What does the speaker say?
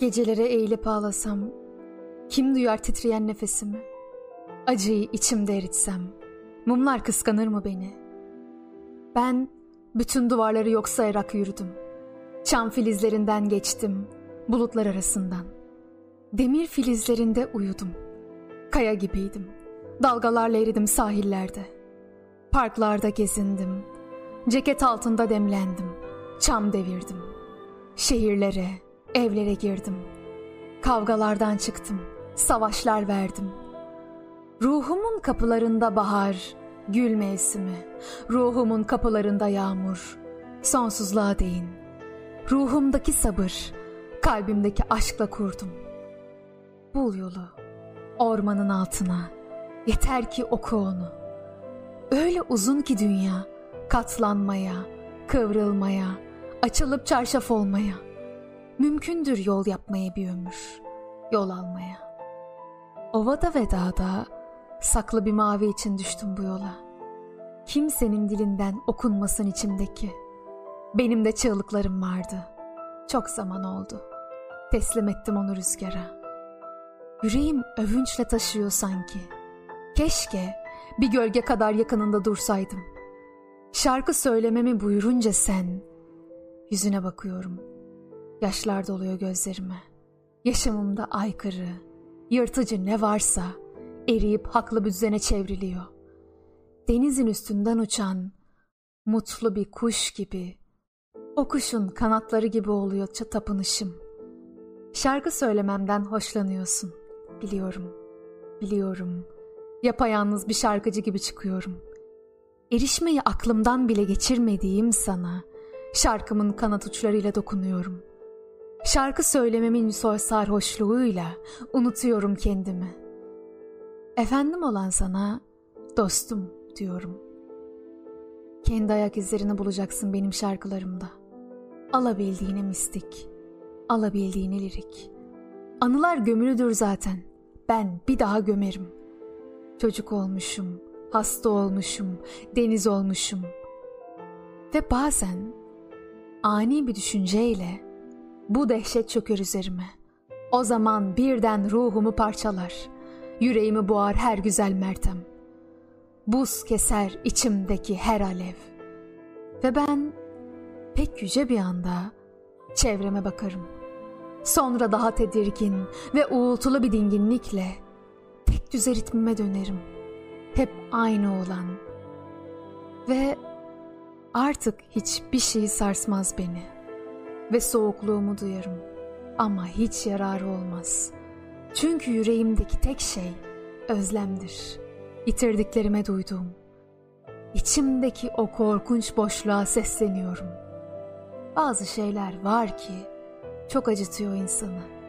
Gecelere eğilip ağlasam, kim duyar titreyen nefesimi? Acıyı içimde eritsem, mumlar kıskanır mı beni? Ben bütün duvarları yok sayarak yürüdüm. Çam filizlerinden geçtim, bulutlar arasından. Demir filizlerinde uyudum. Kaya gibiydim. Dalgalarla eridim sahillerde. Parklarda gezindim. Ceket altında demlendim. Çam devirdim. Şehirlere, evlere girdim. Kavgalardan çıktım. Savaşlar verdim. Ruhumun kapılarında bahar, gül mevsimi. Ruhumun kapılarında yağmur. Sonsuzluğa değin. Ruhumdaki sabır, kalbimdeki aşkla kurdum. Bul yolu, ormanın altına. Yeter ki oku onu. Öyle uzun ki dünya, katlanmaya, kıvrılmaya, açılıp çarşaf olmaya. Mümkündür yol yapmaya bir ömür, yol almaya. Ovada ve dağda saklı bir mavi için düştüm bu yola. Kimsenin dilinden okunmasın içimdeki. Benim de çığlıklarım vardı. Çok zaman oldu. Teslim ettim onu rüzgara. Yüreğim övünçle taşıyor sanki. Keşke bir gölge kadar yakınında dursaydım. Şarkı söylememi buyurunca sen, yüzüne bakıyorum. Yaşlar doluyor gözlerime. Yaşamımda aykırı, yırtıcı ne varsa eriyip haklı bir düzene çevriliyor. Denizin üstünden uçan mutlu bir kuş gibi, o kuşun kanatları gibi oluyor tapınışım. Şarkı söylememden hoşlanıyorsun, biliyorum, biliyorum. Yapayalnız bir şarkıcı gibi çıkıyorum. Erişmeyi aklımdan bile geçirmediğim sana, şarkımın kanat uçlarıyla dokunuyorum. Şarkı söylememin sarhoşluğuyla unutuyorum kendimi. Efendim olan sana dostum diyorum. Kendi ayak izlerini bulacaksın benim şarkılarımda. Alabildiğine mistik, alabildiğine lirik. Anılar gömülüdür zaten. Ben bir daha gömerim. Çocuk olmuşum, hasta olmuşum, deniz olmuşum. Ve bazen ani bir düşünceyle bu dehşet çöker üzerime. O zaman birden ruhumu parçalar.'' Yüreğimi boğar her güzel mertem. Buz keser içimdeki her alev. Ve ben pek yüce bir anda çevreme bakarım. Sonra daha tedirgin ve uğultulu bir dinginlikle tek düze ritmime dönerim. Hep aynı olan. Ve artık hiçbir şey sarsmaz beni. Ve soğukluğumu duyarım. Ama hiç yararı olmaz.'' Çünkü yüreğimdeki tek şey özlemdir. Yitirdiklerime duyduğum. İçimdeki o korkunç boşluğa sesleniyorum. Bazı şeyler var ki çok acıtıyor insanı.